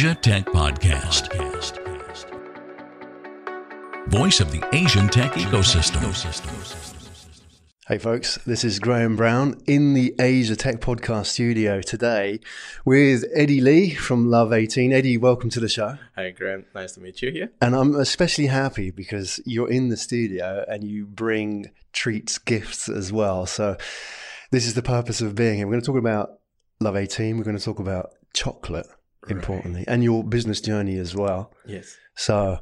Asia Tech Podcast. Voice of the Asian tech ecosystem. Hey folks, this is Graham Brown in the Asia Tech Podcast studio today with Eddie Lee from Love 18. Eddie, welcome to the show. Hi, Graham. Nice to meet you here. And I'm especially happy because you're in the studio and you bring treats, gifts as well. So this is the purpose of being here. We're going to talk about Love 18. We're going to talk about chocolate, importantly, and your business journey as well. Yes. So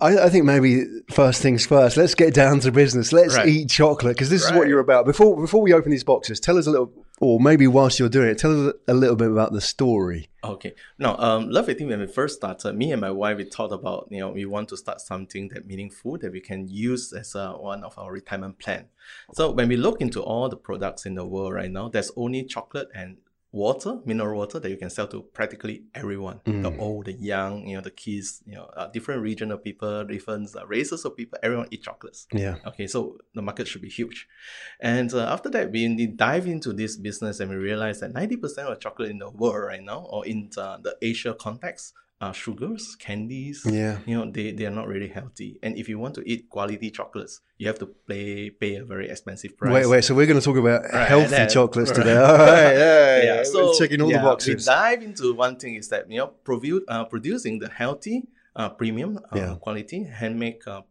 I, I think maybe first things first. Let's get down to business. Let's Right. eat chocolate because this is what you're about. Before before we open these boxes, tell us a little, or maybe whilst you're doing it, tell us a little bit about the story. Okay. Now, um, Love 18, when we first started, me and my wife, we thought about, you know, we want to start something that meaningful that we can use as uh, one of our retirement plan. So when we look into all the products in the world right now, there's only chocolate and water, mineral water that you can sell to practically everyone, the old, the young, you know, the kids, you know, uh, different regional people, different uh, races of people, everyone eat chocolates. Yeah. Okay, so the market should be huge. And uh, after that, we dive into this business and we realize that 90% of chocolate in the world right now, or in uh, the Asia context, are sugars, candies. Yeah. You know, they, they are not really healthy. And if you want to eat quality chocolates, you have to pay, pay a very expensive price. Wait, wait. So we're going to talk about Right, healthy that- chocolates right. today. All right. Yeah. yeah. so we're checking all yeah, the boxes. We dive into one thing is that you know provu- uh, producing the healthy, uh, premium uh, Yeah. quality, handmade, uh,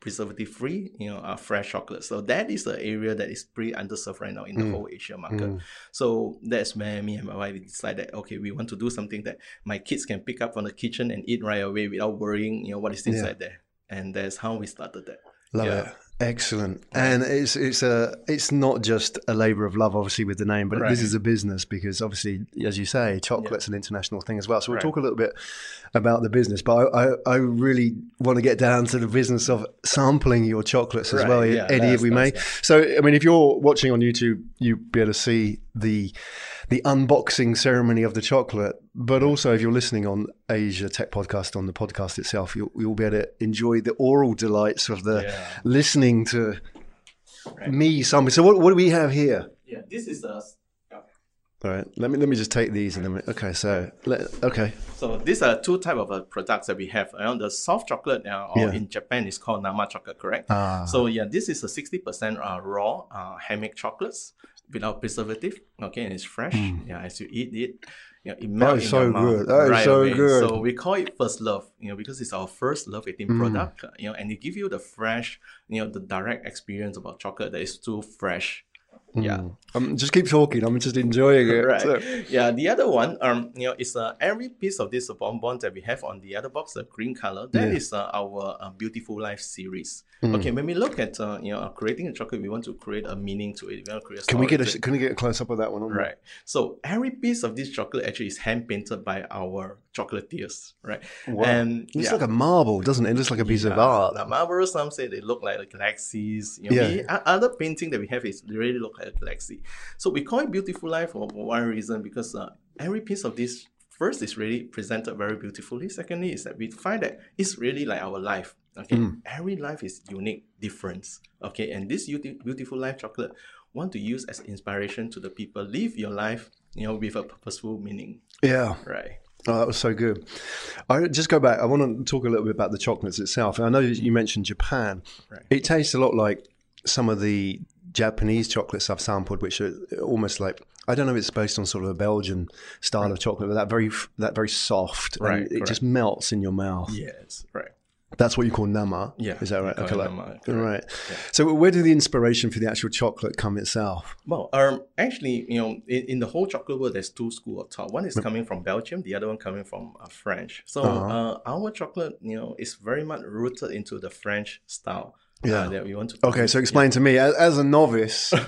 preservative free, you know, uh, fresh chocolate. So that is the area that is pretty underserved right now in the Mm. whole Asia market. Mm. So that's where me and my wife decided, okay, we want to do something that my kids can pick up from the kitchen and eat right away without worrying, you know, what is Yeah. inside there. And that's how we started that. Love Yeah. it. Excellent. And it's it's a it's not just a labour of love, obviously, with the name, but Right. this is a business because obviously, as you say, chocolate's an international thing as well. So we'll Right. talk a little bit about the business, but I, I, I really want to get down to the business of sampling your chocolates as Right, well, yeah, Eddie, if we may. that's- So, I mean, if you're watching on YouTube, you'll be able to see the the unboxing ceremony of the chocolate, but also if you're listening on Asia Tech Podcast on the podcast itself, you'll, you'll be able to enjoy the oral delights of the Yeah. listening to me something. So what, what do we have here? Yeah, this is us. All right, let me let me just take these and then we, okay. So let, okay, So these are two type of uh, products that we have. You know, the soft chocolate, uh, or Yeah. in Japan, is called Nama chocolate, correct? Ah. So yeah, this is a sixty percent uh, raw uh, handmade chocolates without preservative. Okay, and it's fresh. Yeah, as you eat it, you know, it melts is in so your mouth good. That is right so away. good. So we call it first love, you know, because it's our first love 18 Mm. product. You know, and it give you the fresh, you know, the direct experience about chocolate that is too fresh. Yeah. um, just keep talking. I'm just enjoying it. Right. So- Yeah. The other one, um, you know, is uh, every piece of this bonbon that we have on the other box, the green color. That Yeah. is uh, our uh, Beautiful Life series. Mm. Okay. When we look at uh, you know creating a chocolate, we want to create a meaning to it. We want to create can we get a can we get a close up of that one? On Right. So every piece of this chocolate actually is hand painted by our chocolatiers, right? Wow. And It's yeah. like a marble, doesn't it? It looks like a piece of art. The marbles, some say they look like a galaxies. You know, Yeah. we- other painting that we have is really look like a galaxy. So we call it beautiful life for one reason because uh, every piece of this first is really presented very beautifully. Secondly, is that we find that it's really like our life. Okay, Mm. every life is unique, different. Okay, and this beauti- beautiful life chocolate want to use as inspiration to the people. Live your life, you know, with a purposeful meaning. Yeah. Right. Oh, that was so good. I just go back. I want to talk a little bit about the chocolates itself. I know you mentioned Japan. Right. It tastes a lot like some of the Japanese chocolates I've sampled, which are almost like I don't know if it's based on sort of a Belgian style of chocolate, but that very that very soft, Right, it correct. just melts in your mouth. Yes. Right. That's what you call nama. Yeah, is that right? Okay, like- nama, right. So, where did the inspiration for the actual chocolate come itself? Well, um, actually, you know, in, in the whole chocolate world, there's two school of thought. One is coming from Belgium, the other one coming from uh, French. So Uh-huh. uh, our chocolate, you know, is very much rooted into the French style. uh, Yeah. that we want to. Okay, so explain to me as, as a novice.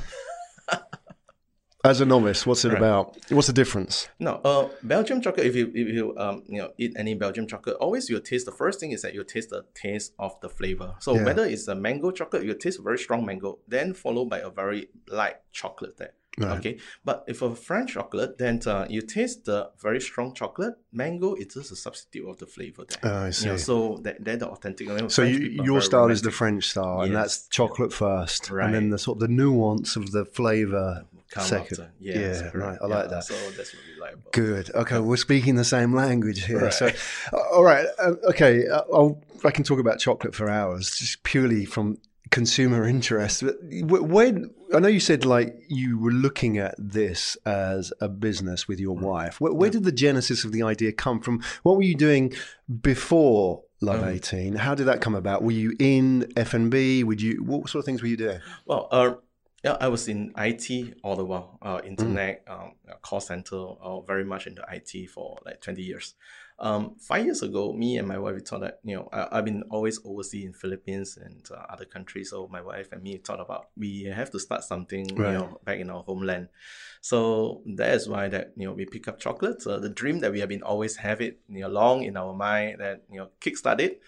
As a novice, what's it Right. about? What's the difference? No, uh, Belgium chocolate. If you if you um you know eat any Belgium chocolate, always you taste the first thing is that you taste the taste of the flavor. So Yeah. whether it's a mango chocolate, you taste very strong mango, then followed by a very light chocolate there. Right. Okay, but if a French chocolate, then uh, you taste the very strong chocolate. Mango is just a substitute of the flavor there. Oh, I see. know, so that they're the authentic. So you, your style is the. French style, and that's chocolate first, and then the sort of the nuance of the flavor come Second. after. Yeah, Yes, right. I like Yeah, that. So that's what we like about. Good. Okay, we're speaking the same language here. Right. So, uh, all right. Uh, okay, uh, I'll, I can talk about chocolate for hours, just purely from consumer interest. When I know you said like you were looking at this as a business with Mm. your wife. Where, where did the genesis of the idea come from? What were you doing before Love Um, Eighteen? How did that come about? Were you in F and B? Would you? What sort of things were you doing? Well, uh, yeah, I was in IT all the while, uh, Mm. internet, um, uh, call center, uh, very much into IT for like 20 years. Um, five years ago, me and my wife, we thought that, you know, I, I've been always overseas in Philippines and uh, other countries. So my wife and me thought about, we have to start something, Right. you know, back in our homeland. So that is why that, you know, we pick up chocolates. Uh, the dream that we have been always have it, you know, long in our mind that, you know, kickstart it.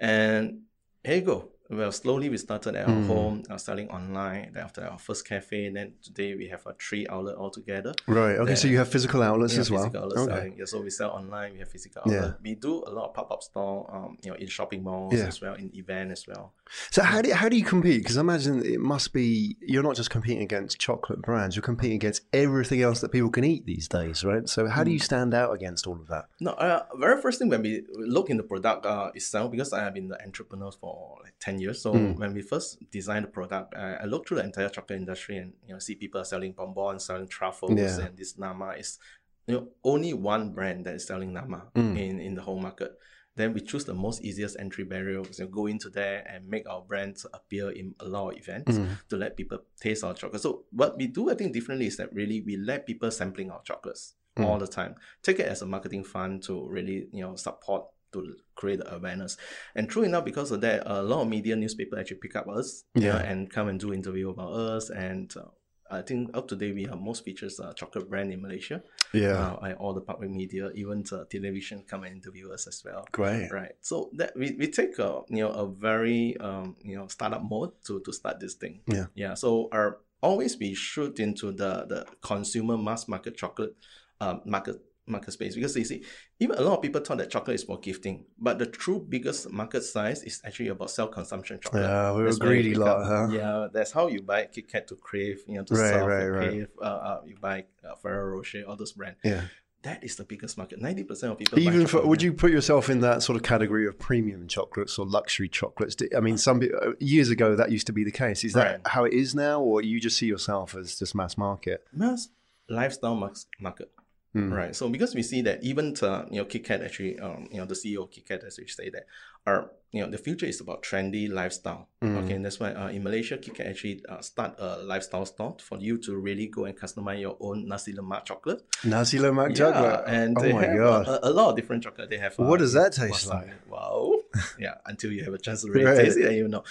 And here you go. Well, slowly we started at our Mm. home, uh, selling online. Then after our first cafe, and then today we have a three outlet altogether. Right. Okay. So you have physical outlets Yeah, as well. physical outlet Okay. selling. Yeah, so we sell online. We have physical Yeah. We do a lot of pop up store, um, you know, in shopping malls Yeah. as well, in event as well. So how do you, how do you compete? Because I imagine it must be you're not just competing against chocolate brands; you're competing against everything else that people can eat these days, right? So how Mm. do you stand out against all of that? No, uh, very first thing when we look in the product uh, itself, because I have been the entrepreneur for like 10 years. So Mm. when we first designed the product, I, I looked through the entire chocolate industry and, you know, see people selling bonbons, selling truffles, Yeah. and this Nama is, you know, only one brand that is selling Nama Mm. in, in the whole market. Then we choose the most easiest entry barrier, so go into there and make our brands appear in a lot of events Mm. to let people taste our chocolate. So what we do, I think, differently is that really we let people sampling our chocolates Mm. all the time. Take it as a marketing fund to really, you know, support to create the awareness. And true enough, because of that, a lot of media newspaper actually pick up us, know, Yeah. and come and do interview about us. And uh, I think up to date we are most features uh, chocolate brand in Malaysia. Yeah, Uh, and all the public media, even the television, come and interview us as well. great. Right. So that we, we take a you know a very um you know startup mode to to start this thing. Yeah. Yeah. So our always we shoot into the the consumer mass market chocolate um market market space because you see even a lot of people thought that chocolate is for gifting but the true biggest market size is actually about self consumption chocolate Yeah, we're a That's why greedy lot, huh? yeah that's how you buy Kit Kat to crave you know to Right, serve right, right. crave uh, uh, you buy uh, Ferrero Rocher all those brands Yeah. that is the biggest market 90% of people Even for, would you put yourself in that sort of category of premium chocolates or luxury chocolates? I mean, some uh, years ago that used to be the case. Is that Right. how it is now, or you just see yourself as just mass market? mass lifestyle market. Mm. Right. So because we see that even to, you know KitKat actually um you know the CEO of KitKat actually say that our you know the future is about trendy lifestyle. Mm. Okay, and that's why uh, in Malaysia KitKat actually uh, start a lifestyle store for you to really go and customize your own nasi lemak chocolate. Nasi lemak chocolate. and oh they my have god. A, a lot of different chocolate. They have. What uh, does that taste wasabi. like? Wow. yeah, until you have a chance to really Right. taste it, and you know.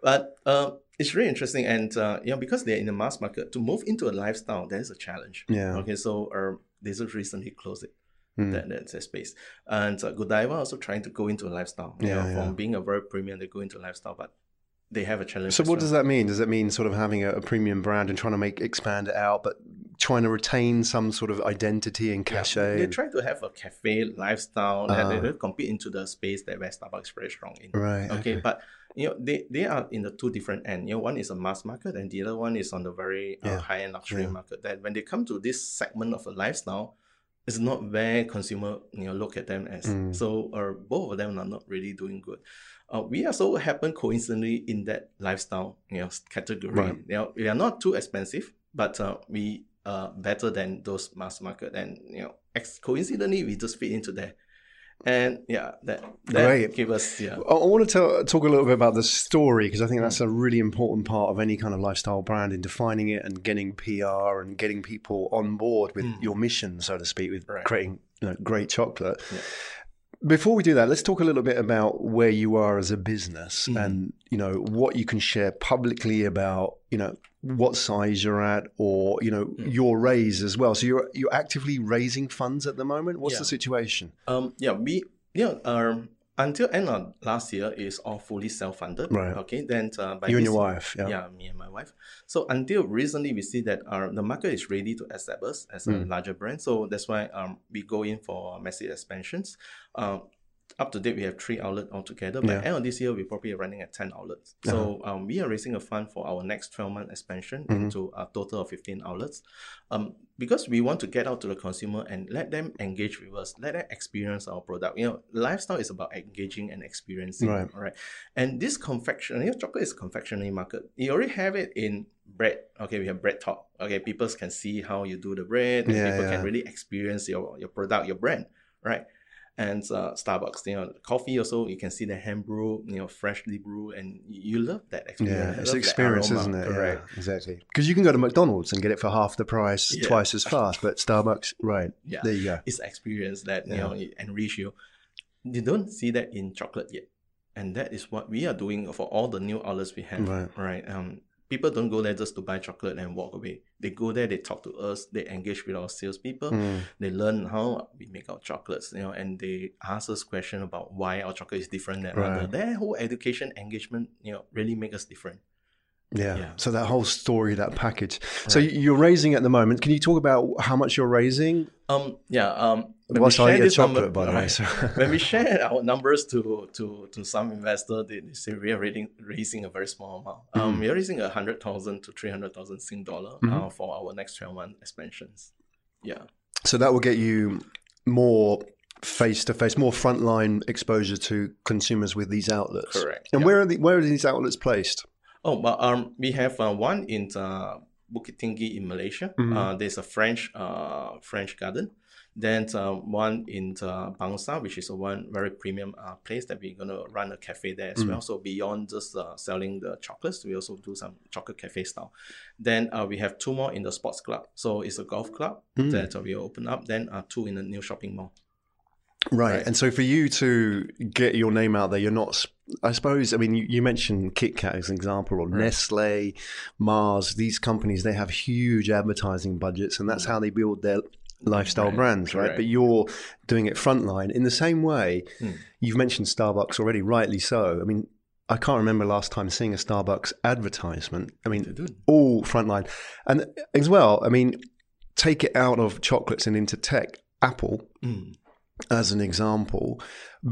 But uh, it's really interesting, and uh, you know, because they're in the mass market, to move into a lifestyle, there's a challenge. Yeah. Okay, so uh, they just recently closed it. Mm. That, that, that space. And uh, Godiva also trying to go into a lifestyle. You Yeah, know, yeah. From being a very premium, they go into lifestyle, but they have a challenge. So what well. does that mean? Does that mean sort of having a, a premium brand and trying to make expand it out, but trying to retain some sort of identity and Yeah, cachet? They and- try to have a cafe lifestyle that Ah. they don't compete into the space that where Starbucks is very strong in. right. Okay, but you know they, they are in the two different end. You know, one is a mass market, and the other one is on the very uh, Yeah. high end luxury Yeah. market. That when they come to this segment of a lifestyle, it's not where consumer you know look at them as. Mm. So, or both of them are not really doing good. Uh, we also happen coincidentally in that lifestyle you know category. Right. You know, we are not too expensive, but uh, we are better than those mass market, and you know, ex- coincidentally we just fit into there. And yeah, that that Great. give us yeah. I I want to tell, talk a little bit about the story because I think that's a really important part of any kind of lifestyle brand in defining it and getting PR and getting people on board with Mm. your mission, so to speak, with Right. creating you know, great chocolate. Yeah. Before we do that, let's talk a little bit about where you are as a business Mhm. and you know what you can share publicly about you know what size you're at or you know Mm. your raise as well. So you're you're actively raising funds at the moment. What's Yeah. the situation? Um, yeah, we yeah um until end of last year is all fully self funded. Right. Okay. Then uh, by you and your wife, yeah. Yeah. me and my wife. So until recently, we see that our the market is ready to accept us as a Mm. larger brand. So that's why um we go in for massive expansions. Um, up to date, we have three outlets altogether. By Yeah. end of this year, we're probably running at 10 outlets. So um, we are raising a fund for our next 12 month expansion into a total of 15 outlets. Um, because we want to get out to the consumer and let them engage with us, let them experience our product. You know, lifestyle is about engaging and experiencing, Right. right? And this confectionery, you know, chocolate is a confectionery market. You already have it in bread. Okay, we have BreadTalk. Okay, people can see how you do the bread, and Yeah, people yeah. can really experience your, your product, your brand, right? And uh, Starbucks, you know, coffee also, you can see the hand brew, you know, freshly brewed, and you love that experience. Yeah, it's the experience, isn't it? Correct. Yeah, exactly. Because you can go to McDonald's and get it for half the price, Yeah. twice as fast. But Starbucks, right? Yeah. There you go. It's experience that you know it enrich you. You don't see that in chocolate yet, and that is what we are doing for all the new outlets we have. Right. Right. Um, people don't go there just to buy chocolate and walk away. They go there, they talk to us, they engage with our salespeople, Mm. they learn how we make our chocolates, you know, and they ask us questions about why our chocolate is different than Right. other. Their whole education engagement, you know, really make us different. Yeah. Yeah. So that whole story, that package. So you're raising at the moment. Can you talk about how much you're raising? Um, yeah. Um, when we share eat a this chocolate, number- by the way. right. So. when we share our numbers to to to some investor, they, they say we are raising, raising a very small amount. Um, we are raising a hundred thousand to three hundred thousand Sing dollar Mm-hmm. uh, for our next twelve month expansions. Yeah, So that will get you more face to face, more frontline exposure to consumers with these outlets. Correct, And where are the, where are these outlets placed? Oh, but um, we have uh, one in uh, Bukit Tinggi in Malaysia. Mm-hmm. Uh, there's a French uh, French garden. Then uh, one in uh, Bangsar, which is a one very premium uh, place that we're gonna run a cafe there as Mm. well. So beyond just uh, selling the chocolates, we also do some chocolate cafe style. Then uh, we have two more in the sports club. So it's a golf club Mm. that uh, we open up. Then uh, two in the new shopping mall. Right. Right. And so for you to get your name out there, you're not, I suppose, I mean, you, you mentioned KitKat as an example, or Nestle, Mars, these companies, they have huge advertising budgets, and that's how they build their lifestyle Right. brands, right? But you're doing it frontline. In the same way, Hmm. you've mentioned Starbucks already, rightly so. I mean, I can't remember last time seeing a Starbucks advertisement. I mean, all frontline. And as well, I mean, take it out of chocolates and into tech. Apple, Mm. As an example,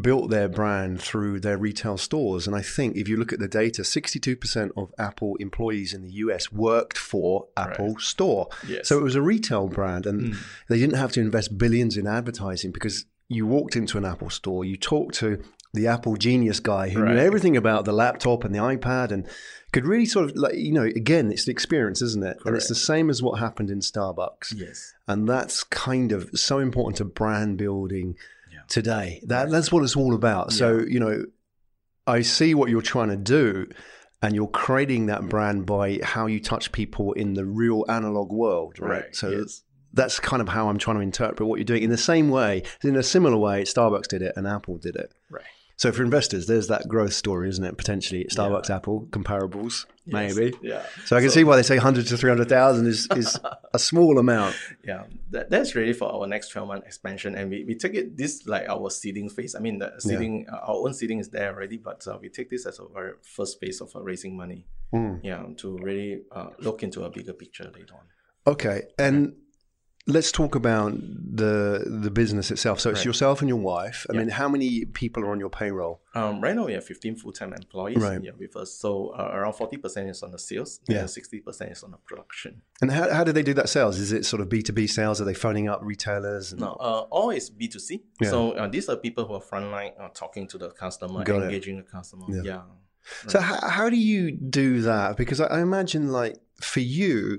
built their brand through their retail stores. And I think if you look at the data, 62% of Apple employees in the US worked for Apple Store. Yes. So it was a retail brand and hmm. they didn't have to invest billions in advertising because you walked into an Apple store, you talked to the Apple genius guy who knew everything about the laptop and the iPad and could really sort of like, you know, again, it's the experience, isn't it? And it's the same as what happened in Starbucks. Yes. And that's kind of so important to brand building Yeah. today. That that's what it's all about. So, you know, I see what you're trying to do and you're creating that brand by how you touch people in the real analog world, right? Right, So yes. that's kind of how I'm trying to interpret what you're doing. In the same way, in a similar way, Starbucks did it and Apple did it. Right. So for investors, there's that growth story, isn't it? Potentially, Starbucks, Apple, comparables, maybe. Yeah. So I can see why they say 100 to 300,000 is, is a small amount. Yeah, that, that's really for our next 12 month expansion. And we, we take it this like our seeding phase. I mean, the seeding, uh, our own seeding is there already, but uh, we take this as a very first phase of uh, raising money. Hmm. Yeah, to really uh, look into a bigger picture later on. Okay, and let's talk about the the business itself. So it's Right. yourself and your wife. I mean, how many people are on your payroll? Um, right now, we have 15 full time employees Right. yeah, with us. So uh, around 40% is on the sales, Yeah. and 60% is on the production. And how, how do they do that sales? Is it sort of B two B sales? Are they phoning up retailers? And, No, uh, all is B2C. Yeah. So uh, these are people who are frontline uh, talking to the customer, Got it. engaging the customer. Yeah. yeah. So how, how do you do that? Because I, I imagine, like for you,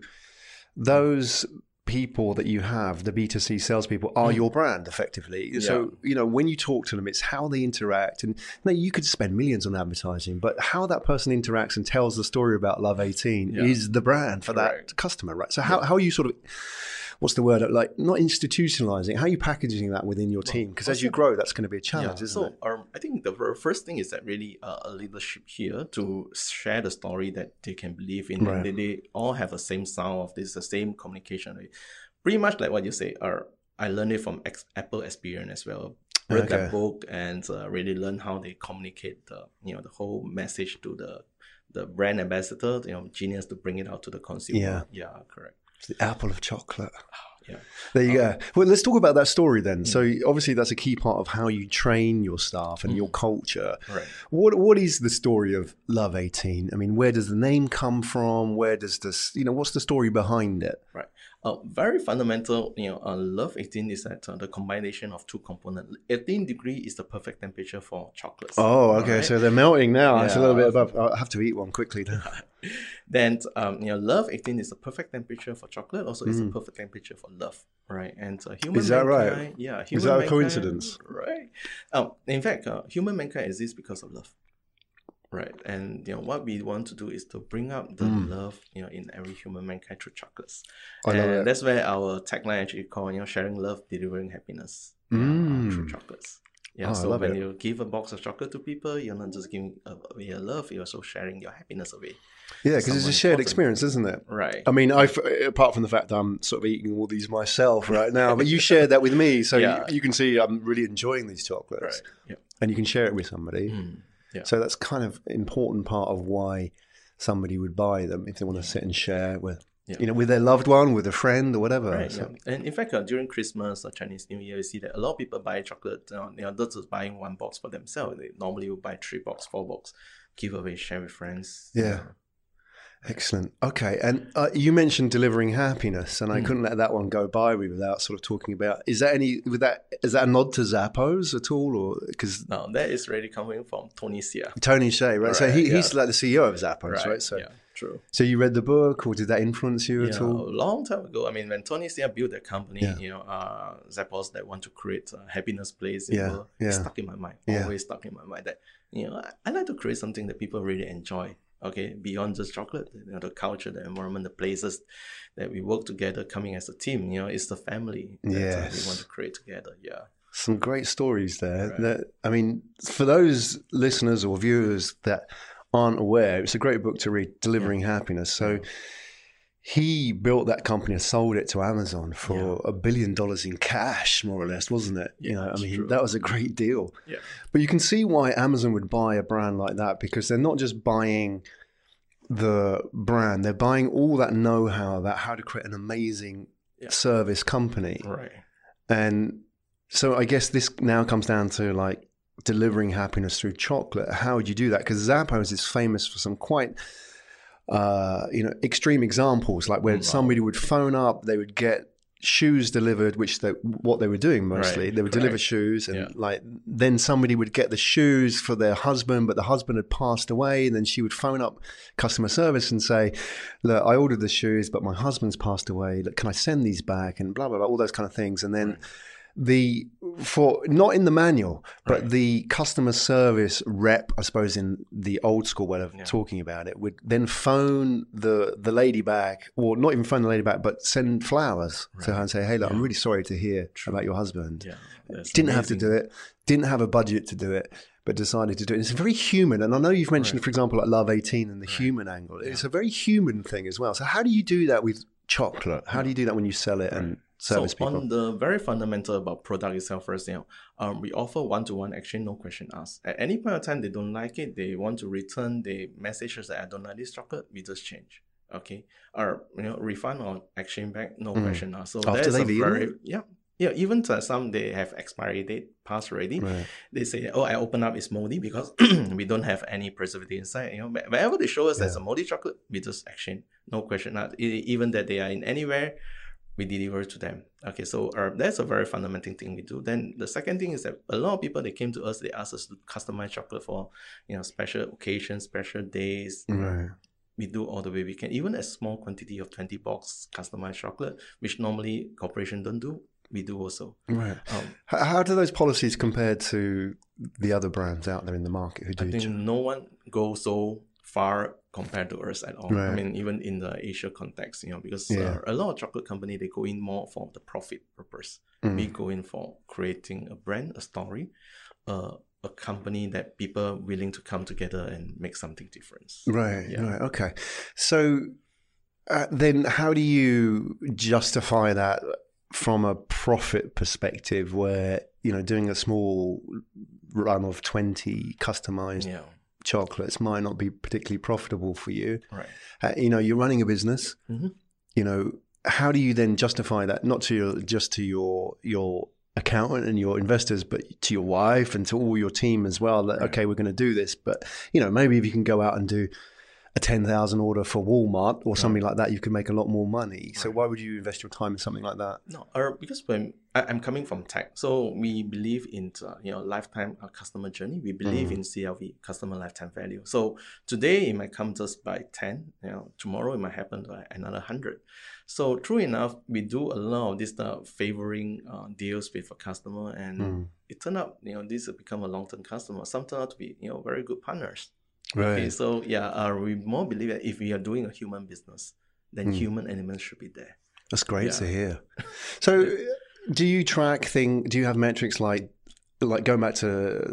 those people that you have, the B two C salespeople, are mm. your brand effectively. So you know when you talk to them, it's how they interact, and you, know, you could spend millions on advertising, but how that person interacts and tells the story about Love Eighteen Yeah. is the brand for that customer, right? So how how are you sort of What's the word? Like not institutionalizing. How are you packaging that within your team? Because as you grow, that's going to be a challenge, Yeah, isn't so it? um, I think the first thing is that really uh, a leadership here to share the story that they can believe in, Right. and they, they all have the same sound of this, the same communication. rate. Pretty much like what you say. Uh, I learned it from ex- Apple experience as well. Read Okay. that book and uh, really learn how they communicate the you know the whole message to the the brand ambassador, you know, genius to bring it out to the consumer. Yeah. yeah, correct. It's the apple of chocolate. Yeah. There you go. Well, let's talk about that story then. So obviously that's a key part of how you train your staff and mm. your culture. Right. What what is the story of Love 18? I mean, where does the name come from? Where does this, you know, what's the story behind it? Right. Uh, very fundamental, you know, uh, Love 18 is that uh, the combination of two components. 18 degree is the perfect temperature for chocolates. Oh, okay. Alright? So they're melting now. It's a little bit above. I'll have to eat one quickly now. then um, you know, love 18 is the perfect temperature for chocolate. Also, it's Mm. the perfect temperature for love, right? And uh, human Is that right? mankind- Yeah. Is Human that a mankind- coincidence? Right. Um, in fact, uh, human mankind exists because of love, right? And you know what we want to do is to bring up the Mm. love, you know, in every human mankind through chocolates. I and it. that's where our tagline actually called, you know, sharing love, delivering happiness yeah, Mm. through chocolates. Yeah, Oh, so when it. you give a box of chocolate to people, you're not just giving away your love, you're also sharing your happiness away. Yeah, because it's a shared important. experience, isn't it? Right. I mean, I apart from the fact that I'm sort of eating all these myself right now, but you shared that with me, so Yeah. you, you can see I'm really enjoying these chocolates, right. Yeah. and you can share it with somebody. Mm. Yeah. So that's kind of important part of why somebody would buy them if they want to sit and share with, Yeah. you know, with their loved one, with a friend, or whatever. Right, So- yeah. And in fact, uh, during Christmas or Chinese New Year, you see that a lot of people buy chocolate. Uh, you know, not just buying one box for themselves. They normally will buy three box, four box, give away, share with friends. Yeah. Excellent. Okay, and uh, you mentioned delivering happiness, and I Mm. couldn't let that one go by me without sort of talking about. Is that any? With that, is that a nod to Zappos at all, or because Now that is really coming from Tony Hsieh. Tony Hsieh, right? so Right, he, he's like the CEO of Zappos, right? So, yeah, true. so you read the book, or did that influence you at Yeah, a all? long time ago. I mean, when Tony Hsieh built that company, Yeah. you know, uh, Zappos that want to create a happiness place Yeah, world, yeah. stuck in my mind. Yeah. Always stuck in my mind that you know I, I like to create something that people really enjoy. Okay, beyond just chocolate, you know, the culture, the environment, the places that we work together, coming as a team. You know, it's the family that uh, Yes. we want to create together. Yeah. Some great stories there. Right. That I mean, for those listeners or viewers that aren't aware, it's a great book to read, Delivering Happiness. So he built that company and sold it to Amazon for a billion dollars in cash, more or less, wasn't it? you know, I mean, true. that was a great deal. Yeah. But you can see why Amazon would buy a brand like that because they're not just buying the brand, they're buying all that know how about how to create an amazing Yeah. service company. Right. And so I guess this now comes down to like delivering happiness through chocolate. How would you do that? Because Zappos is famous for some quite, uh, you know, extreme examples, like where Wow. somebody would phone up, they would get shoes delivered, which they what they were doing mostly. Right, They would deliver shoes, and Yeah. like then somebody would get the shoes for their husband, but the husband had passed away, and then she would phone up customer service and say, "Look, I ordered the shoes, but my husband's passed away. Look, can I send these back?" And blah blah blah, all those kind of things, and then. The for not in the manual, but Right. the customer service rep, I suppose, in the old school way of Yeah. talking about it, would then phone the the lady back, or not even phone the lady back, but send flowers to her and say, "Hey, look, I'm really sorry to hear about your husband. Yeah. Didn't have to do it, didn't have a budget to do it, but decided to do it. It's very human, and I know you've mentioned, Right. for example, like Love 18 and the human angle. It's a very human thing as well. So how do you do that with chocolate? How do you do that when you sell it and service so people? on the very fundamental about product itself first, you know, um, we offer one-to-one exchange, no question asked. At any point of time, they don't like it, they want to return, they message us that I don't like this chocolate, we just change. Okay, or you know, refund or exchange back, no Mm. question asked. So After that's a very it? yeah. Yeah, even to some they have expiry date passed already. Right. They say, "Oh, I open up it's moldy because we don't have any preservative inside." You know, wh- whenever they show us there's a moldy chocolate, we just exchange, no question asked. E- Even that they are in anywhere, we deliver to them. Okay, so uh, that's a very fundamental thing we do. Then the second thing is that a lot of people they came to us, they asked us to customize chocolate for you know special occasions, special days. Right. We do all the way we can, even a small quantity of twenty box customized chocolate, which normally corporation don't do. We do also. Right. Um, How, how do those policies compare to the other brands out there in the market who do I think no one goes so far compared to us at all. I mean, even in the Asia context, you know, because Yeah. uh, a lot of chocolate company they go in more for the profit purpose. Mm. We go in for creating a brand, a story, uh, a company that people willing to come together and make something different. Right, Yeah. right, okay. So uh, then, how do you justify that from a profit perspective, where you know doing a small run of twenty customized Yeah, chocolates might not be particularly profitable for you? right. Uh, you know, you're running a business. Mhm. You know, how do you then justify that not to your just to your your accountant and your investors, but to your wife and to all your team as well? That okay, we're going to do this, but you know maybe if you can go out and do a 10,000 order for Walmart or something like that, you can make a lot more money. So why would you invest your time in something like that? No, uh, because when I, I'm coming from tech, so we believe in uh, you know lifetime uh, customer journey. We believe in CLV, customer lifetime value. So today it might come just by ten. You know, tomorrow it might happen by another hundred. So true enough, we do a lot of this uh, favoring uh, deals with a customer, and it turned out you know these have become a long term customer. Some turn out to be you know very good partners. Okay, Right. so yeah, uh, we more believe that if we are doing a human business, then human elements should be there. That's great Yeah. to hear. So, do you track thing? Do you have metrics like, like going back to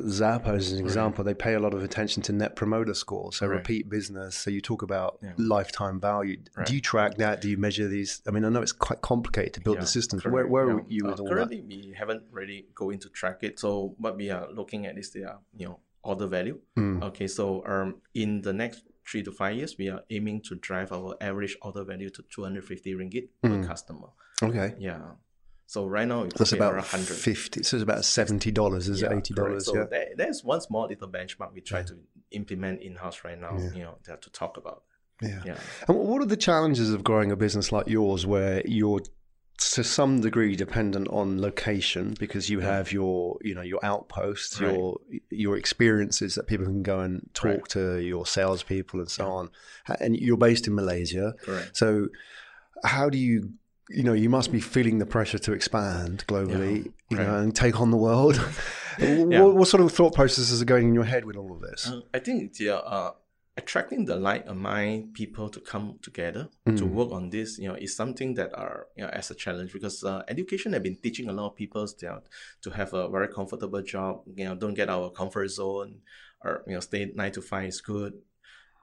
Zappos as an example? They pay a lot of attention to net promoter score, so Right. repeat business. So you talk about Yeah. lifetime value. Right. Do you track that? Do you measure these? I mean, I know it's quite complicated to build the systems. Where, correct. where Yeah. are you with Uh, all currently, we haven't really go into track it. So what we are looking at is the you know order value. Hmm. Okay, so um in the next three to five years, we are aiming to drive our average order value to 250 ringgit per customer. Okay, Yeah. So right now it's about around 100. fifty. So it's about seventy dollars. Is it eighty dollars? So Yeah. that, that's one small little benchmark we try to implement in house right now. Yeah. You know, to, to talk about. Yeah. Yeah. And what are the challenges of growing a business like yours where you're to some degree dependent on location because you have your you know your outposts Right. your your experiences that people can go and talk Right. to your salespeople and so on. And you're based in Malaysia. Correct. so how do you you know you must be feeling the pressure to expand globally you know and take on the world. What, what sort of thought processes are going in your head with all of this? Uh, I think yeah, uh, attracting the like-minded people to come together Mm. to work on this, you know, is something that are you know as a challenge because uh, education have been teaching a lot of people you know, to have a very comfortable job, you know, don't get out of comfort zone, or you know, stay nine to five is good.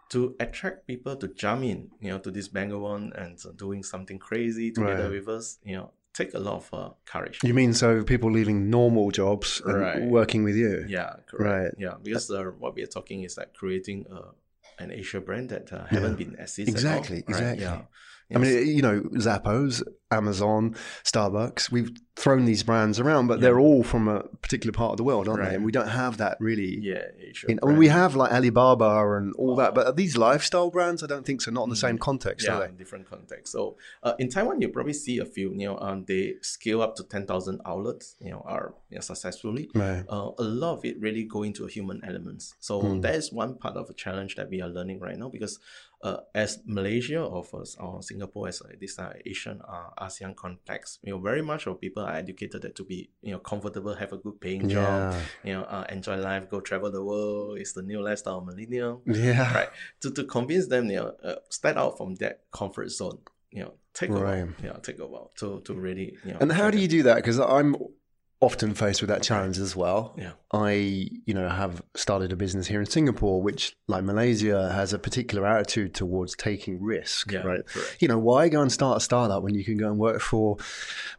To attract people to jump in, you know, to this Bangalore and uh, doing something crazy together Right. with us, you know, take a lot of uh, courage. you mean so people leaving normal jobs and Right. working with you Yeah, correct. Right. Yeah, because uh, what we are talking is like creating a, an Asia brand that uh, haven't been existed. Exactly, all, right? exactly. Yeah. I mean, you know, Zappos, Amazon, Starbucks, we've thrown these brands around, but they're all from a particular part of the world, aren't they? And we don't have that really. yeah. In, I mean, we have like Alibaba and all that, but are these lifestyle brands, I don't think so. Not in the same context, yeah, are in different contexts. So uh, in Taiwan, you probably see a few. You know, um, they scale up to ten thousand outlets. You know, are you know, successfully. Right. Uh, a lot of it really go into human elements. So Hmm. that is one part of a challenge that we are learning right now because as Malaysia offers or Singapore as uh, this uh, Asian uh, ASEAN context, you know, very much of people are educated that to be you know comfortable, have a good paying job, Yeah. you know, uh, enjoy life, go travel the world. It's the new lifestyle of millennial, Yeah. right? To to convince them, you know, uh, step out from that comfort zone. You know, take a while. Yeah, take a while to to really. You know, And how do you do that? Because I'm often faced with that challenge as well. Yeah. I, you know, have started a business here in Singapore, which, like Malaysia, has a particular attitude towards taking risk. Yeah, right. correct. You know, why go and start a startup when you can go and work for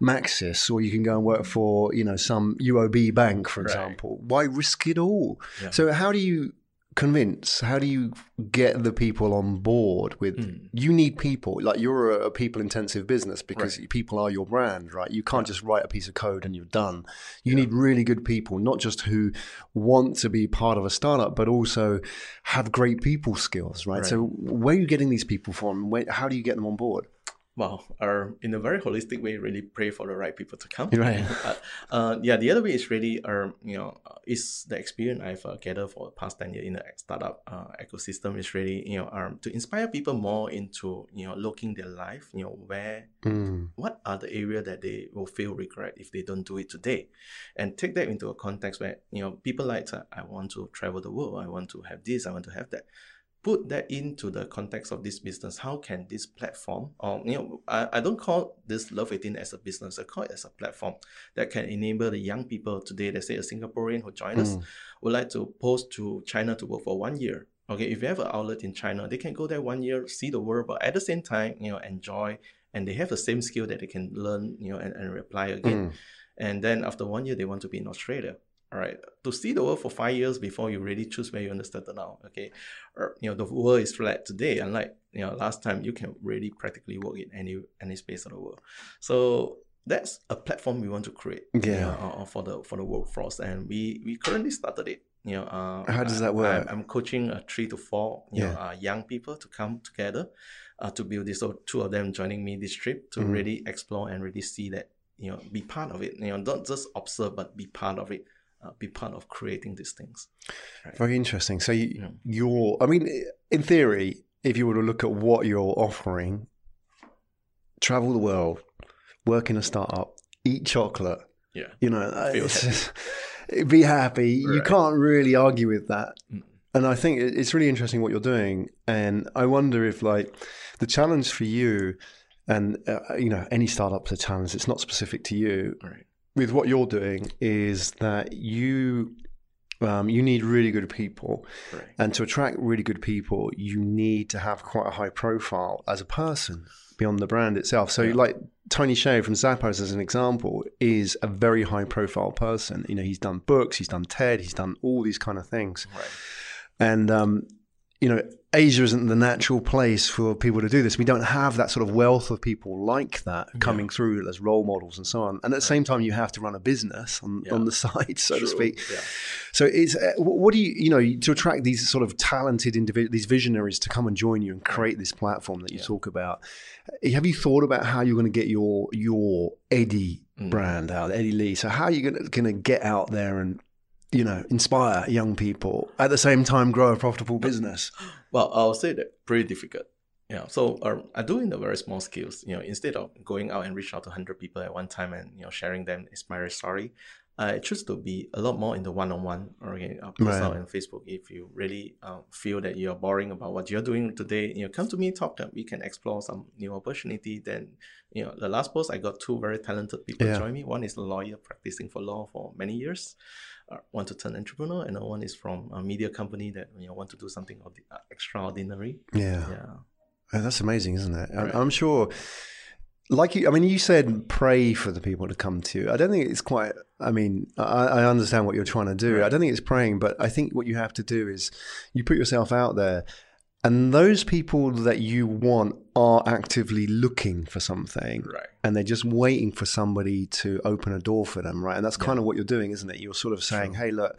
Maxis or you can go and work for, you know, some UOB bank, for Right. example? Why risk it all? Yeah. So, how do you convince? How do you get the people on board with? Mm. You need people. Like you're a, a people-intensive business because people are your brand, right? You can't just write a piece of code and you're done. You need really good people, not just who want to be part of a startup, but also have great people skills, right? Right. So, where are you getting these people from? Where, how do you get them on board? Well, uh, in a very holistic way, really pray for the right people to come. Right. Uh, uh, yeah, the other way is really, um, you know, uh, is the experience I've uh, gathered for the past 10 years in the startup uh, ecosystem is really, you know, um, to inspire people more into, you know, looking their life, you know, where, Mm. what are the area that they will feel regret if they don't do it today? And take that into a context where, you know, people like, I want to travel the world, I want to have this, I want to have that put that into the context of this business. How can this platform, or you know, I, I don't call this Love 18 as a business. I call it as a platform that can enable the young people today. Let's say a Singaporean who join us hmm. would like to post to China to work for one year. Okay, if you have an outlet in China, they can go there one year, see the world, but at the same time, you know, enjoy, and they have the same skill that they can learn, you know, and, and apply again. Hmm. And then after one year, they want to be in Australia All right, to see the world for five years before you really choose where you want to settle down. Okay, or you know the world is flat today, unlike you know last time you can really practically work in any any space of the world. So that's a platform we want to create. you Yeah. know, uh, for the for the workforce, and we we currently started it. You know, uh, How does that work? I'm, I'm coaching uh, three to four you know, uh, young people to come together uh, to build this. So two of them joining me this trip to Mhm. really explore and really see that you know be part of it. You know, don't just observe but be part of it. Uh, be part of creating these things. Very interesting. So you, Yeah. you're, I mean, in theory, if you were to look at what you're offering, travel the world, work in a startup, eat chocolate, Yeah. you know, Feel it's happy. just- be happy. You can't really argue with that. Mm. And I think it's really interesting what you're doing. And I wonder if, like, the challenge for you, and uh, you know, any startup's a challenge. It's not specific to you. Right. With what you're doing, is that you um, you need really good people, Right. and to attract really good people, you need to have quite a high profile as a person beyond the brand itself. So, Yeah. like Tony Hsieh from Zappos, as an example, is a very high profile person. You know, he's done books, he's done TED, he's done all these kind of things. Right. And, um, you know, Asia isn't the natural place for people to do this. We don't have that sort of wealth of people like that coming through as role models and so on. And at the same time, you have to run a business on, Yeah. on the side, so to speak. Yeah. So it's uh, what do you you know to attract these sort of talented individuals, these visionaries to come and join you and create this platform that you Yeah. talk about. uh, Have you thought about how you're going to get your your Eddie Mm. brand out, Eddie Lee? So how are you going to, going to get out there and you know inspire young people at the same time grow a profitable business? Well, I'll say that pretty difficult. Yeah. So um, I do in the very small skills. You know, instead of going out and reach out to hundred people at one time and you know sharing them inspiring story, I choose to be a lot more in the one-on-one. Okay, uh, post out on Facebook. If you really uh, feel that you're boring about what you're doing today, you know, come to me, talk. uh, We can explore some new opportunity. Then, you know, the last post I got two very talented people Yeah. join me. One is a lawyer practicing for law for many years want to turn entrepreneur, and one is from a media company that you know want to do something of the, uh, extraordinary. Yeah, Yeah, Oh, that's amazing, isn't it? I- Right. I'm sure. Like you, I mean, you said pray for the people to come to you. I don't think it's quite. I mean, I, I understand what you're trying to do. I don't think it's praying, but I think what you have to do is you put yourself out there, and those people that you want are actively looking for something, right. and they're just waiting for somebody to open a door for them, right? And that's Yeah. kind of what you're doing, isn't it? You're sort of saying, "Hey, look,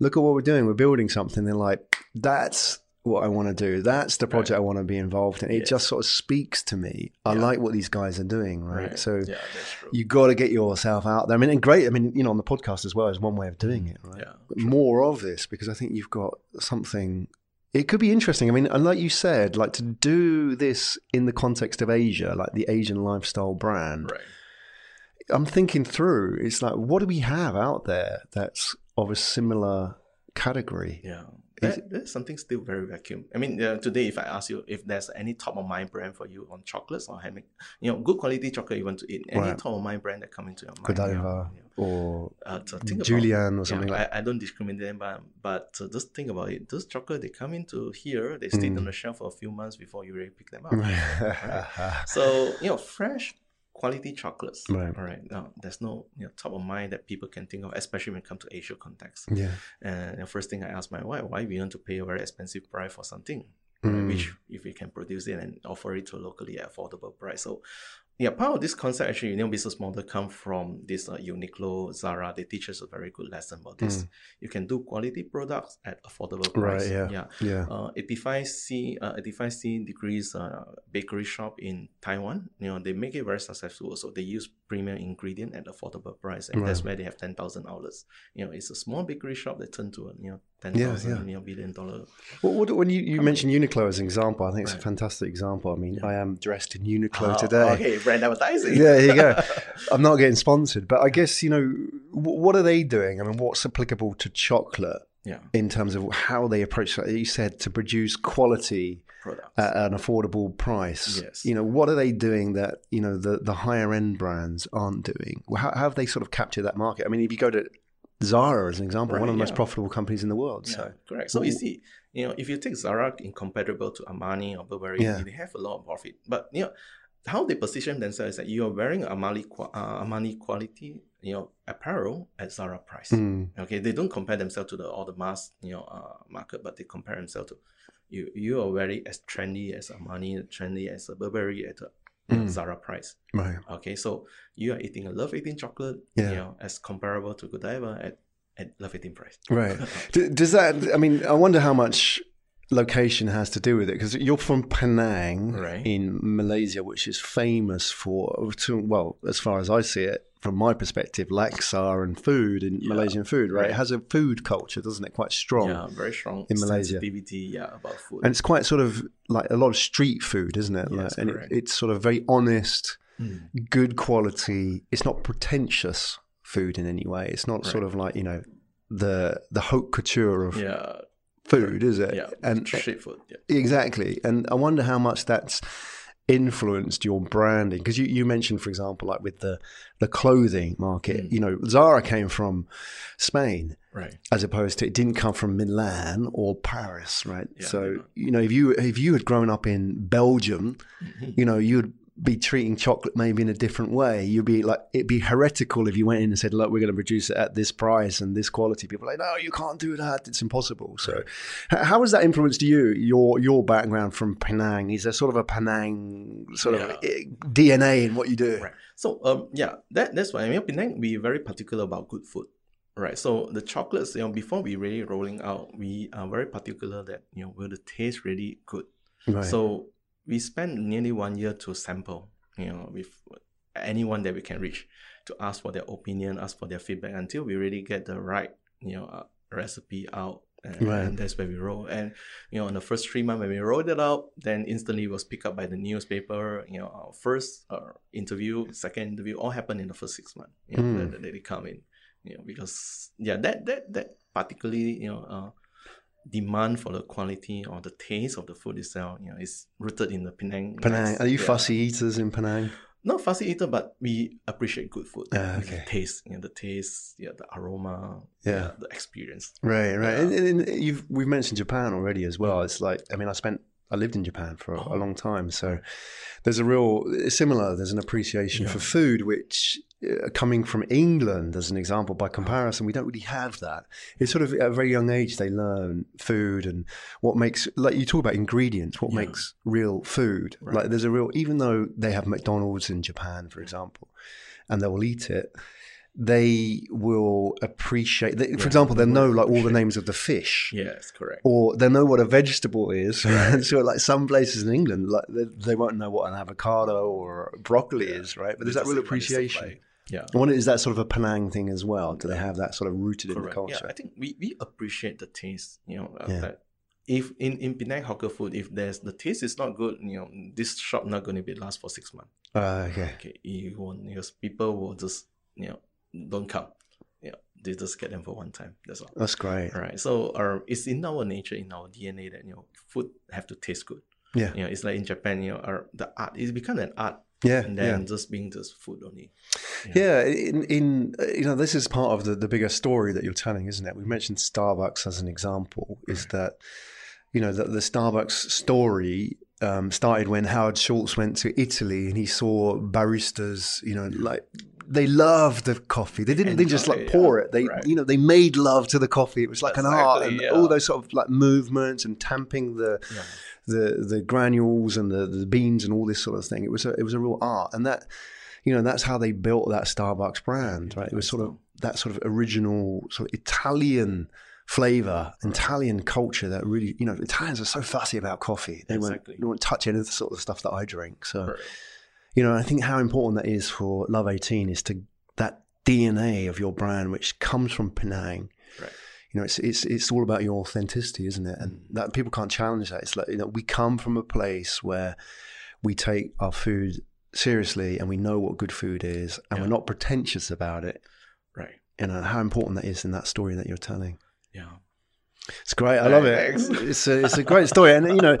look at what we're doing. We're building something." They're like, "That's what I want to do. That's the project I want to be involved in." It just sort of speaks to me. I Yeah. like what these guys are doing, right? Right. So you got to get yourself out there. I mean, and great. I mean, you know, on the podcast as well is one way of doing it, right? More of this because I think you've got something. It could be interesting. I mean, and like you said, like to do this in the context of Asia, like the Asian lifestyle brand. right. I'm thinking through. It's like, what do we have out there that's of a similar category? Yeah. That, that's something still very vacuum. I mean, uh, today, if I ask you if there's any top of mind brand for you on chocolates or handmade, you know, good quality chocolate you want to eat, any Right. top of mind brand that come into your mind? Godiva Yeah, or. Uh, so think about- Julian or something yeah, like I, I don't discriminate them, but, but uh, just think about it. Those chocolate, they come into here, they stay Mm. on the shelf for a few months before you really pick them up. that. So, you know, fresh quality chocolates. Right. All right. Now, there's no you know, top of mind that people can think of, especially when it comes to Asia context. yeah. And the first thing I asked my wife, why we want to pay a very expensive price for something, Mm. right, which if we can produce it and offer it to a locally affordable price. So, yeah, part of this concept actually, you know, business model come from this uh, Uniqlo, Zara. They teach us a very good lesson about this. You can do quality products at affordable Mm. Right. price. Yeah. Yeah. Yeah. Uh, 85C, uh, 85C degrees uh, bakery shop in Taiwan. You know, they make it very successful. So they use premium ingredient at affordable price, and that's Right. where they have ten thousand outlets. You know, it's a small bakery shop that turned to a you know ten Yeah, thousand yeah. you know, billion dollar. Well, what, when you, you mentioned Uniqlo as an example, I think it's a fantastic example. I mean, Yeah. I am dressed in Uniqlo Oh, today. Okay, brand advertising. Yeah, there you go. I'm not getting sponsored, but I guess you know wh- what are they doing? I mean, what's applicable to chocolate yeah, in terms of how they approach? Like you said to produce quality products. at an affordable price. Yes. You know, what are they doing that you know the the higher end brands aren't doing? How, how have they sort of captured that market? I mean, if you go to Zara as an example, one of the Right, most profitable companies in the world. Yeah, So correct. So you see, you know, if you take Zara incomparable to Armani or Burberry, Yeah. they have a lot of profit. But you know, how they position themselves is that you are wearing Armani, uh, Armani quality, you know, apparel at Zara price. Mm. Okay, they don't compare themselves to the all the mass, you know, uh, market, but they compare themselves to you. You are very as trendy as Armani, trendy as a Burberry at a Mm. Zara price. Right. Okay, so you are eating a Love 18 chocolate, Yeah. you know, as comparable to Godiva at at Love 18 price. Right. Does that? I mean, I wonder how much location has to do with it because you're from Penang Right. in Malaysia, which is famous for, to, well, as far as I see it, from my perspective, laksa and food and Yeah. Malaysian food. Right? Right. It has a food culture, doesn't it? Quite strong. Yeah, very strong In Malaysia. yeah, about food. And it's quite sort of like a lot of street food, isn't it? Yes, like, and it, it's sort of very honest, Mm. good quality. It's not pretentious food in any way. It's not sort of like you know the the haute couture of yeah, food, is it? yeah, And street food. Yeah. exactly. And I wonder how much that's influenced your branding because you, you mentioned for example like with the the clothing market Mm. you know zara came from spain Right. as opposed to it didn't come from Milan or Paris, right? Yeah, so you know, if you if you had grown up in Belgium, Mhm. you know, you'd be treating chocolate maybe in a different way. You'd be like, it'd be heretical if you went in and said, "Look, we're going to produce it at this price and this quality." People are like, "No, you can't do that. It's impossible." So, how has that influenced you? Your your background from Penang is there sort of a Penang sort of Yeah. eh, DNA in what you do? Right. So um yeah, that that's why I mean Penang we're very particular about good food. Right. So the chocolates, you know, before we really rolling out, we are very particular that, you know, will the taste really good. Right. So we spent nearly one year to sample, you know, with anyone that we can reach to ask for their opinion, ask for their feedback until we really get the right, you know, uh, recipe out. And, Right. and that's where we roll. And you know, in the first three months when we rolled it out, then instantly was picked up by the newspaper. You know, our first uh, interview, second interview, all happened in the first six months. You know, Mm. that, that they come in. You know, because yeah, that that that particularly you know uh, demand for the quality or the taste of the food itself, you know, is rooted in the Penang. Penang. Are you yeah. fussy eaters in Penang? Not fussy eater, but we appreciate good food. Ah, The taste, you know, the taste, yeah, the aroma, Yeah. the experience. Right, right. Yeah. And, and you've we've mentioned Japan already as well. It's like I mean, I spent I lived in Japan for a, a Oh. long time, so there's a real similar. There's an appreciation for food, which uh, coming from England as an example, by comparison, we don't really have that. It's sort of at a very young age they learn food and what makes like you talk about ingredients, what Yeah. makes real food. Right. Like there's a real even though they have McDonald's in Japan, for example, and they will eat it. They will appreciate. They, for example, they'll know like all the names of the fish, Yes, correct. or they'll know what a vegetable is. so, like some places in England, like they, they won't know what an avocado or broccoli is, right? But there's that real like when it's appreciation. Yeah. I wonder, is that sort of a Penang thing as well? Do they have that sort of rooted in the culture? Yeah, I think we, we appreciate the taste. You know, uh, Yeah. that if in in Penang hawker food, if there's the taste is not good, you know, this shop not going to be last for six months. Uh, okay. Okay, you won't because people will just you know don't come. Yeah, they just get them for one time. That's all. That's great. All right. So our it's in our nature, in our DNA that you know food have to taste good. Yeah. You know, it's like in Japan, you know, our the art it's become an art, Yeah. and yeah. then just being just food only. Yeah, in, in uh, you know, this is part of the, the bigger story that you're telling, isn't it? We mentioned Starbucks as an example. Is that you know that the Starbucks story um, started when Howard Schultz went to Italy and he saw baristas. You know, like they loved the coffee. They didn't. They just like pour yeah, it. They right. you know they made love to the coffee. It was like an art and Exactly, all those sort of like movements and tamping the Yeah. the the granules and the, the beans and all this sort of thing. It was a it was a real art, and that you know that's how they built that Starbucks brand, right? It was sort of that sort of original sort of Italian flavor, Italian culture that really you know Italians are so fussy about coffee. They Exactly. won't they won't touch any of the sort of stuff that I drink. So Correct. You know I think how important that is for Love Eighteen is to that DNA of your brand, which comes from Penang Right. you know, it's it's it's all about your authenticity, isn't it? And mm. that people can't challenge that. It's like you know, we come from a place where we take our food seriously and we know what good food is, and Yeah. we're not pretentious about it. Right. You know how important that is in that story that you're telling. Yeah. It's great. I love it. It's a it's a great story, and you know,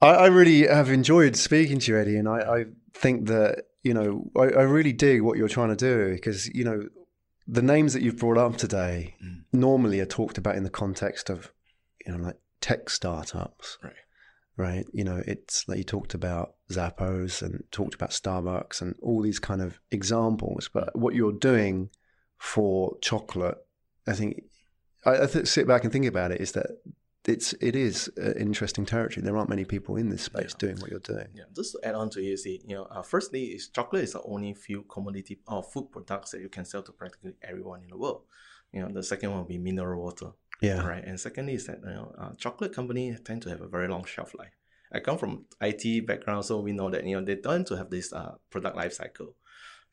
I, I really have enjoyed speaking to you, Eddie, and I, I think that you know I, I really dig what you're trying to do because you know the names that you've brought up today Mm. normally are talked about in the context of you know like tech startups, Right. right? You know, it's like you talked about Zappos and talked about Starbucks and all these kind of examples. But what you're doing for chocolate, I think, I, I th- sit back and think about it is that it's it is uh, interesting territory. There aren't many people in this space Yeah. doing what you're doing. Yeah, just to add on to you see, you know, uh, firstly, is chocolate is the only few commodity or food products that you can sell to practically everyone in the world. You know, the second one will be mineral water, Yeah, right? And secondly is that you know, uh, chocolate company tend to have a very long shelf life. I come from IT background, so we know that you know they tend to have this uh, product life cycle.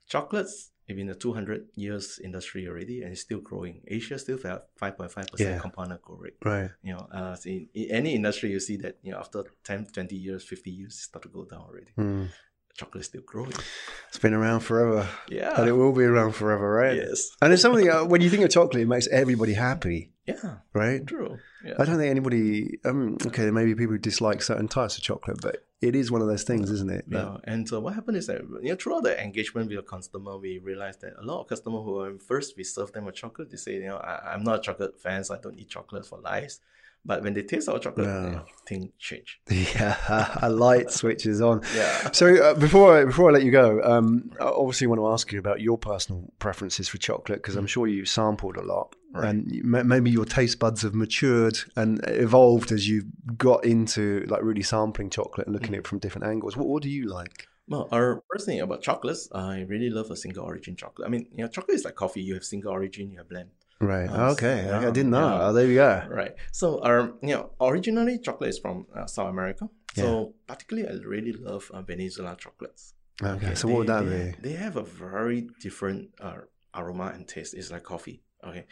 Chocolates been a 200 years industry already and it's still growing. Asia still have 5.5% Yeah. compound growth rate right. you know, uh, in, in any industry, you see that, you know, after 10, 20 years, 50 years, it start to go down already. Mm. Chocolate is still growing. It's been around forever, Yeah. and it will be around forever, right? Yes. And it's something uh, when you think of chocolate, it makes everybody happy, Yeah. right? True. Yeah. I don't think anybody. Um, okay, there may be people who dislike certain types of chocolate, but it is one of those things, isn't it? that- Yeah, and uh, what happened is that you know throughout the engagement with a customer, we realized that a lot of customers who when first we serve them a chocolate, they say, you know, I, I'm not a chocolate fan, so I don't eat chocolate for life. But when they taste our chocolate, No. know, things change. Yeah, a light switches on. Yeah. So uh, before I, before I let you go, um, I obviously want to ask you about your personal preferences for chocolate because I'm sure you sampled a lot, Mm. Right. and maybe your taste buds have matured and evolved as you got into like really sampling chocolate and Mm. looking at it from different angles. What, what do you like? Well, our first thing about chocolates, I really love a single origin chocolate. I mean, you know, chocolate is like coffee. You have single origin, you have blend. Right. Uh, okay. so, I, I didn't know. yeah. Oh, there you go. Right. So, um, you know, originally chocolate is from uh, South America. So, particularly, I really love uh, Venezuela chocolates. Okay. so what would they, that they, be? They have a very different uh, aroma and taste. It's like coffee. Okay.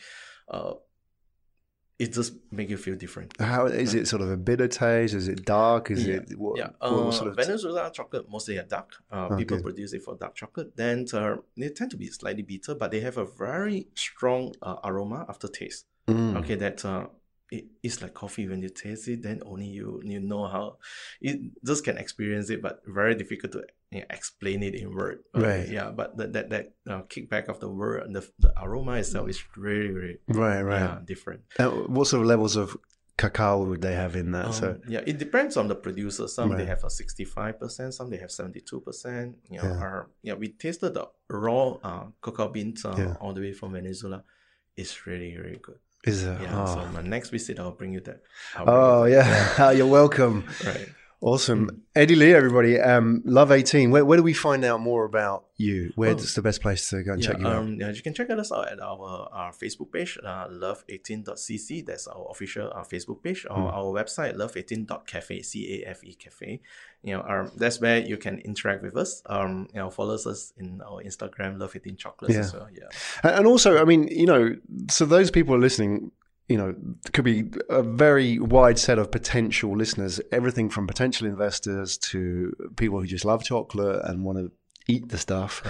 It just make you feel different. How is it? Sort of a bitter taste? Is it dark? Is Yeah, it what, yeah, what uh, sort of? Venezuela chocolate mostly are dark. Uh, Oh, people good. produce it for dark chocolate. Then uh, they tend to be slightly bitter, but they have a very strong uh, aroma aftertaste. Mm. Okay, that uh, it, it's like coffee when you taste it. Then only you you know how it just can experience it, but very difficult to you know, explain it in word. Okay, Right. Yeah, but that that that uh, kickback of the word, the the aroma itself is really really Right. Right. yeah, different. Uh, what sort of levels of cacao would they have in that? Um, so yeah, it depends on the producer. Some they have a sixty-five percent, some they have seventy-two percent. You know, Yeah. yeah, we tasted the raw uh, cocoa beans uh, Yeah. all the way from Venezuela. It's really really good. is it? Yeah. oh. So my next visit, I'll bring you that. Bring Oh you that. yeah, you're welcome. Right. Awesome, Eddie Lee, everybody. Um, Love eighteen. Where, where do we find out more about you? Where's Oh. the best place to go and Yeah, check you out? um, yeah, you can check us out at our, our Facebook page, uh, love18.cc. That's our official uh, Facebook page. Or Hmm. our website, love18.cafe, C A F E cafe. You know, um, that's where you can interact with us. Um, you know, follow us in our Instagram, love18 chocolates as well. Yeah. And and also, I mean, you know, so those people are listening. You know, could be a very wide set of potential listeners. Everything from potential investors to people who just love chocolate and want to eat the stuff.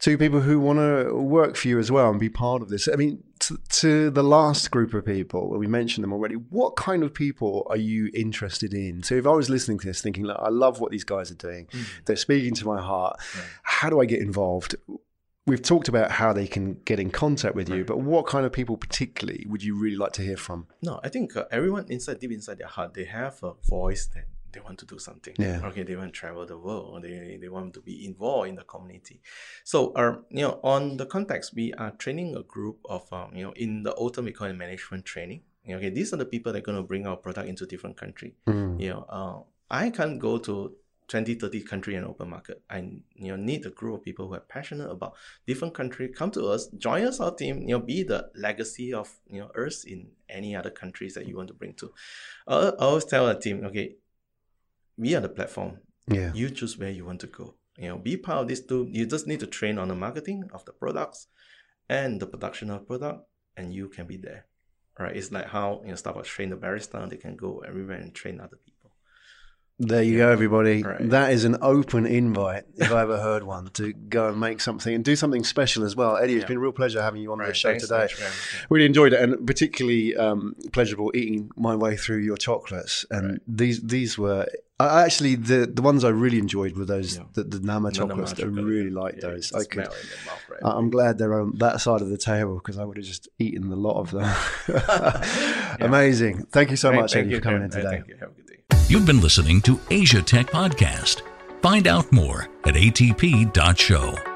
to people who want to work for you as well and be part of this. I mean, to, to the last group of people, we mentioned them already. What kind of people are you interested in? So, if I was listening to this, thinking, "Look, I love what these guys are doing. Mm. They're speaking to my heart. How do I get involved?" We've talked about how they can get in contact with you, but what kind of people particularly would you really like to hear from? No, I think uh, everyone inside, deep inside their heart, they have a voice that they want to do something. Yeah. Okay, they want to travel the world. They, they want to be involved in the community. So, um, you know, on the context, we are training a group of, um, you know, in the autumn we call it management training. Okay, these are the people that are going to bring our product into different country. Mm. You know, uh, I can't go to 20, 30 country and open market. I you know need a group of people who are passionate about different country. Come to us, join us our team. You know, be the legacy of you know us in any other countries that you want to bring to. Uh, I always tell a team, okay, we are the platform. Yeah. You choose where you want to go. You know, be part of this too. You just need to train on the marketing of the products and the production of product, and you can be there. Right? It's like how you know Starbucks train the barista, they can go everywhere and train other people. There you go, everybody. Right. That is an open invite, if I ever heard one, to go and make something and do something special as well. Eddie, it's Yeah. been a real pleasure having you on the show thanks so today. much, Really enjoyed it, and particularly um, pleasurable eating my way through your chocolates. And Right. these these were I actually the the ones I really enjoyed were those Yeah. the, the Nama chocolates. I really liked Yeah, those. I could. smell it in your mouth, right? I'm glad they're on that side of the table because I would have just eaten a lot of them. Amazing. Thank you so Right, much, thank Eddie, you, for coming in Right, today. You've been listening to Asia Tech Podcast. Find out more at atp.show.